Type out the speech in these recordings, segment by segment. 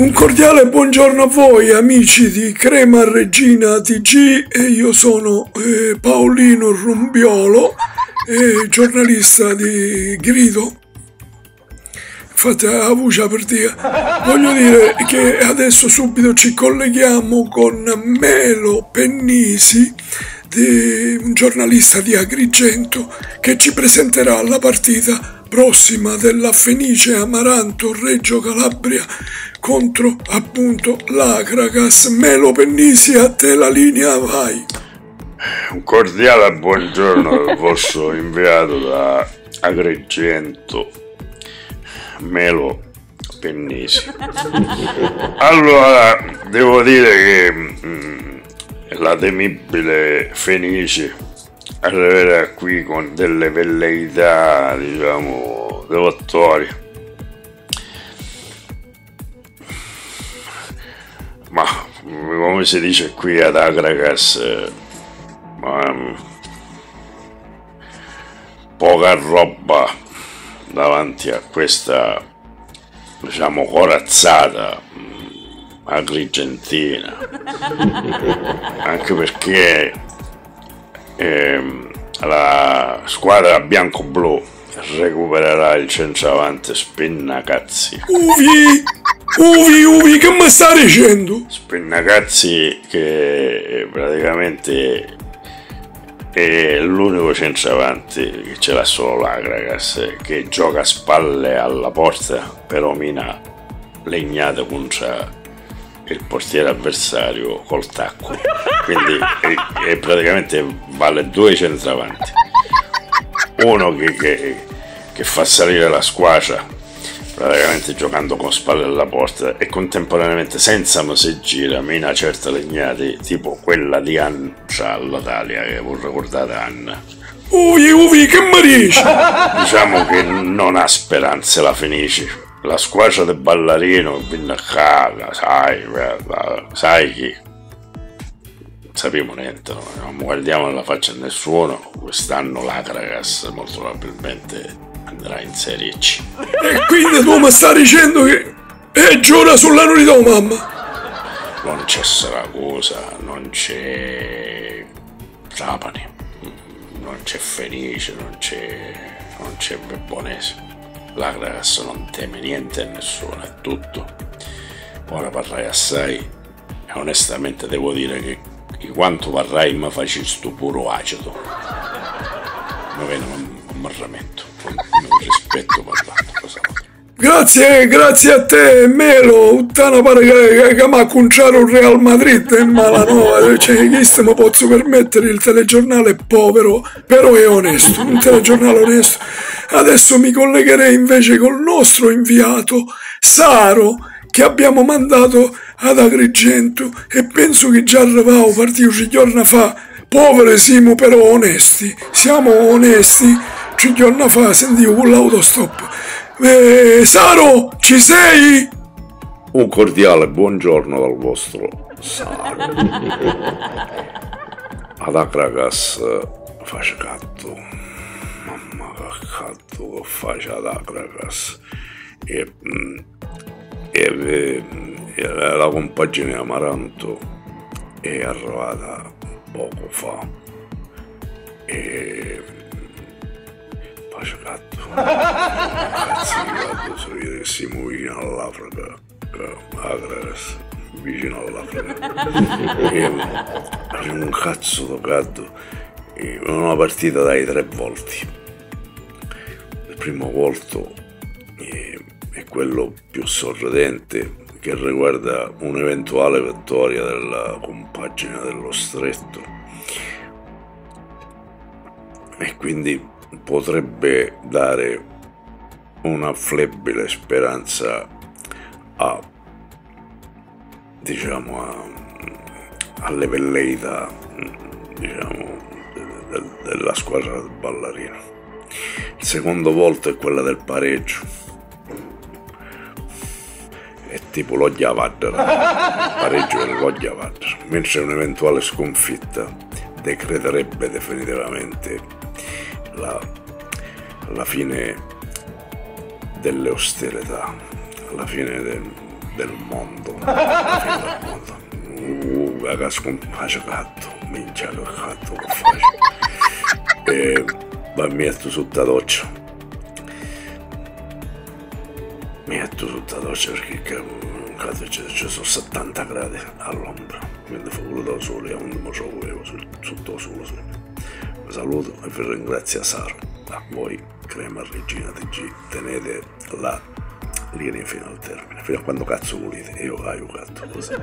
Un cordiale buongiorno a voi amici di Crema Regina TG e io sono eh, Paolino Rumbiolo, eh, giornalista di Grido. Fate la voce per dire. Voglio dire che adesso subito ci colleghiamo con Melo Pennisi, di, un giornalista di Agrigento, che ci presenterà la partita prossima della Fenice Amaranto Reggio Calabria contro appunto l'Acragas. Melo Pennisi a te la linea vai. Un cordiale buongiorno al vostro inviato da Agrigento Melo Pennisi. Allora devo dire che mm, la temibile Fenice arriverà qui con delle velleità, diciamo, devottorie. Ma come si dice qui ad Agragas, ma, poca roba davanti a questa, diciamo, corazzata mm, agrigentina. Anche perché ehm, la squadra bianco-blu recupererà il centravanti Spinnacazzi. Uvi! Uvi, Uvi, che mi sta dicendo? Spinnacazzi che praticamente è l'unico centravanti che ce l'ha solo l'Agragas che gioca a spalle alla porta però mina legnate contro il portiere avversario col tacco. Quindi è, è praticamente vale due centravanti. Uno che, che, che fa salire la squadra praticamente giocando con spalle alla porta e contemporaneamente senza gira mina certa legnate tipo quella di Anna all'Italia che voi ricordate Anna Uvi uvi che mi dici? diciamo che non ha speranze la Fenice la squadra del ballerino viene a casa, sai, sai chi? Non sappiamo niente, no? non guardiamo alla faccia a nessuno, quest'anno l'Acragas molto probabilmente andrà in Serie C. E quindi tu mi stai dicendo che è giura sull'anno di tua mamma? Non c'è Saragosa, non c'è Trapani, non c'è Fenice, non c'è, non c'è Bebonese. La ragazza non teme niente e nessuno, è tutto. Ora parrai assai e onestamente devo dire che, che quanto parrai mi faccio puro acido. Ma bene, non mi rametto, non, rispetto parlando, cosa Grazie, grazie a te Melo, Uttana pare che, che mi ha conciato un Real Madrid in Malanova, cioè questo mi posso permettere, il telegiornale è povero, però è onesto, un telegiornale onesto. Adesso mi collegherei invece col nostro inviato, Saro, che abbiamo mandato ad Agrigento e penso che già arrivavo partito ci giorni fa. Povere siamo però onesti, siamo onesti, ci giorni fa sentivo con l'autostop. Eh, Saro, ci sei? Un cordiale buongiorno dal vostro Saro. Ad Akragas face catto fatto faccia ad Akragas e, mm, e, e, la compagine Amaranto è arrivata poco fa. E faccia gatto cazzo di gatto so che siamo vicino all'Africa Akragas vicino all'Africa e un cazzo toccato. Una partita dai tre volti primo volto è quello più sorridente che riguarda un'eventuale vittoria della compagine dello stretto. E quindi potrebbe dare una flebile speranza a diciamo a, alle velleità diciamo de, de, della squadra il secondo volto è quella del pareggio. È tipo l'Oggia Vadra. Il pareggio è l'Oggia Vadra. Mentre un'eventuale sconfitta decreterebbe definitivamente la, la fine delle austerità, la fine del, del mondo, la fine del mondo. Uh, ragazzi, come faccio gatto, minchia che gatto che faccio. E mi metto sotto la doccia. Metto sotto la doccia perché ci sono 70 gradi all'ombra, quindi fa quello da sole, non mi trovo sotto sole. Vi saluto e vi ringrazio Saro. A voi, Crema Regina TG, tenete la linea fino al termine, fino a quando cazzo volete, io aiuto così.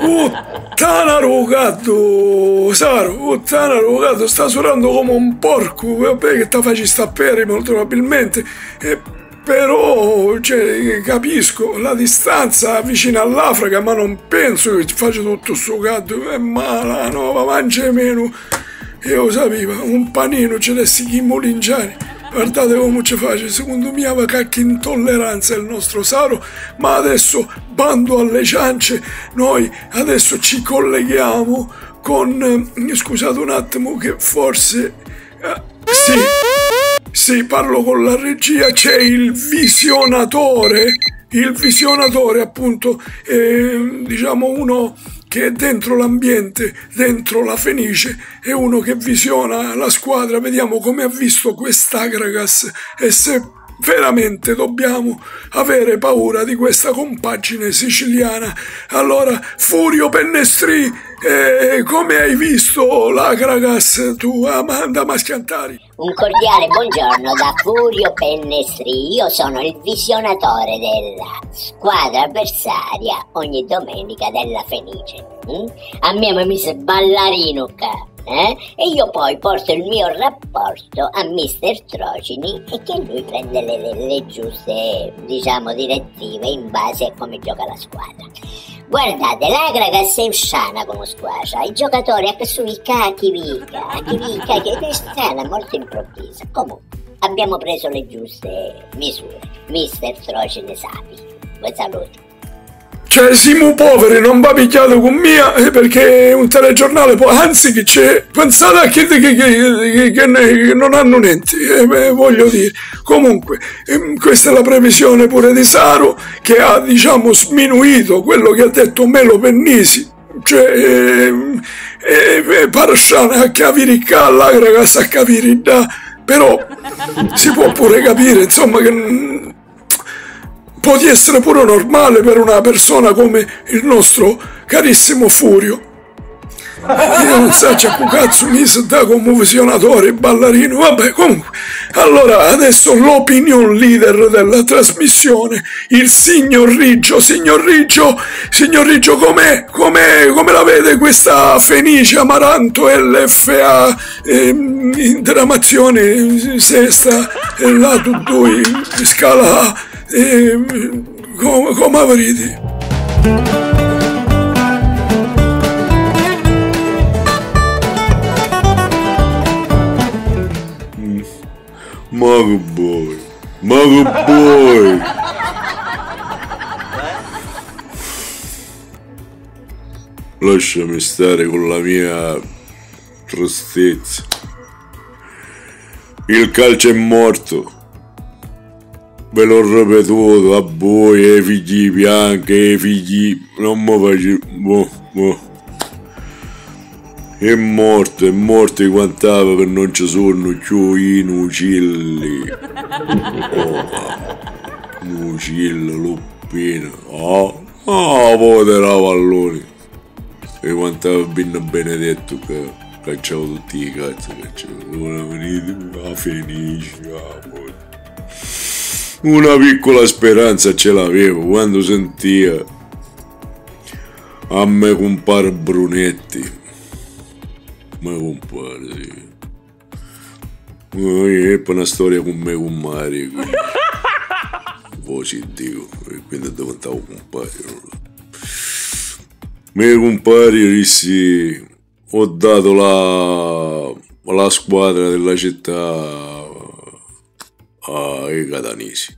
Puttana rugato, Saro, puttana rugato, sta suonando come un porco, vabbè che ti facci stappere molto probabilmente. E però cioè, capisco la distanza vicino all'Africa, ma non penso che faccia tutto questo gatto, è mala, no, ma mangia meno. Io sapevo, un panino ce l'essi chi molingiani. Guardate come ci face, secondo me aveva qualche intolleranza il nostro Saro, ma adesso bando alle ciance, noi adesso ci colleghiamo con... scusate un attimo che forse... Eh, sì, sì, parlo con la regia, c'è il visionatore. Il visionatore, appunto, è diciamo uno che è dentro l'ambiente, dentro la Fenice, è uno che visiona la squadra. Vediamo come ha visto quest'Agragas e se veramente dobbiamo avere paura di questa compagine siciliana. Allora, Furio Pennestri, eh, come hai visto l'Agragas tu, Amanda Maschiantari? Un cordiale buongiorno da Furio Pennestri. Io sono il visionatore della squadra avversaria ogni domenica della Fenice. Mm? A me mi mise ballarino qua. Eh? E io poi porto il mio rapporto a Mister Trocini e che lui prende le, le, le giuste, diciamo, direttive in base a come gioca la squadra. Guardate, l'Agraga è uscita come squadra, i giocatori anche sui cacchi vica, cacchi vica, che è strana, molto improvvisa. Comunque, abbiamo preso le giuste misure. Mister Trocine Sapi, vi saluto. Cioè, siamo poveri, non va picchiato con mia eh, perché un telegiornale, può, anzi che c'è, pensate a chi che, che, che, che, non hanno niente, eh, voglio dire. Comunque, eh, questa è la previsione pure di Saro che ha, diciamo, sminuito quello che ha detto Melo Pennisi. Cioè, eh, eh, Parasciana a capire calla, ragazzi a capire da, però si può pure capire, insomma, che può essere pure normale per una persona come il nostro carissimo Furio. Io non so, c'è un cazzo mi si da come visionatore, ballerino, vabbè, comunque. Allora, adesso l'opinion leader della trasmissione, il signor Riggio. Signor Riggio, signor Riggio, com'è? Com'è? Come la vede questa Fenice Amaranto LFA eh, in sesta, e la tu, scala e come, come avrete? Ma che vuoi? Ma che vuoi? Lasciami stare con la mia tristezza. Il calcio è morto. Ve l'ho ripetuto a voi, ai figli bianchi, ai figli... Non mi facevo... Boh, boh. È morto, è morto di quantava che non ci sono più i nucilli. Oh, nucilli, lupino. Oh, oh, povera palloni. E quantava ben benedetto che cacciavo tutti i cazzi, cacciavo. Ora venite a Fenice, amore. Una piccola speranza ce l'avevo quando sentia a me compare Brunetti. Ma compare, sì. E poi una storia con me con Mario. Voce Dio, e quindi diventavo compare. Me compare dissi, ho dato la, la squadra della città ai catanesi.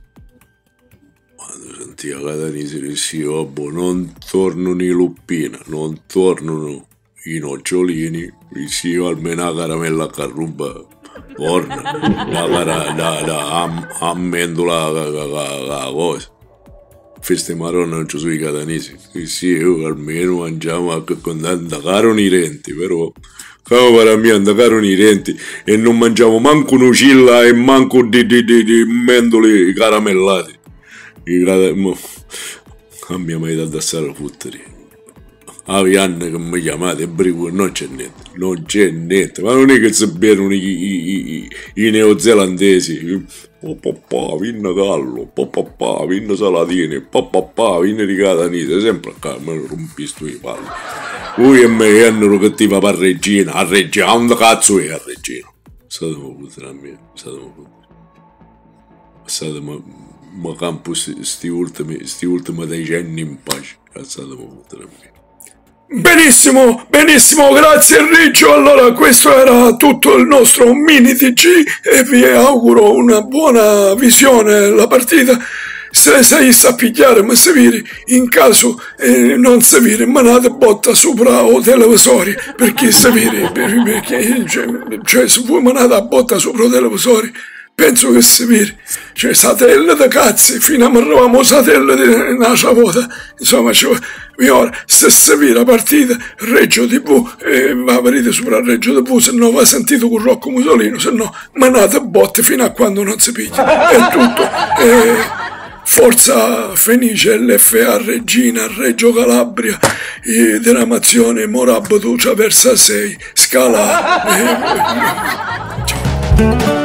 Quando sentiva catanesi dissi, oh, boh, non tornano i luppina, non tornano i nocciolini, sì, almeno la caramella carruba, corna, la cara, da, da, am, ammendola, la, cosa. Feste marrone non ci sono i catanesi, sì, io almeno mangiamo con tanta i renti, però come per me andare i denti e non mangiamo manco un'ucilla e manco di, di, di, di mendoli caramellati. I caramellati. A mia mai da stare a fottere. A Vianna che mi chiamate brigo non c'è niente, non c'è niente, ma non è che si bevono i, i, i, i neozelandesi. Papà, vinna gallo, papà, vinna salatini, papà, vinna di catanese, sempre a me rompisto i palli. Lui e me hanno che ti va a regina, a regina, a cazzo è a regina? Statemi puttana a me, statemi puttana. Statemi, ma campo sti ultimi, sti ultimi decenni in pace, statemi puttana a me. Benissimo, benissimo, grazie Enrico. Allora, questo era tutto il nostro mini TG e vi auguro una buona visione la partita. Se sei a pigliare ma seviri, in caso eh, non seviri, manate botta sopra o televisori, perché seviri, perché, cioè, se voi manate a botta sopra o televisori, penso che si vede, cioè satelle da cazzi, fino a arrivamo satelle di una volta, insomma, cioè, ora, se si vede la partita, Reggio TV, eh, va a vedere sopra Reggio TV, se no va sentito con Rocco Musolino, se no manate botte fino a quando non si piglia, è tutto, eh, Forza Fenice, LFA Regina, Reggio Calabria, eh, diramazione Morabbo Ducia Versa 6, Scala. Eh, eh, ciao.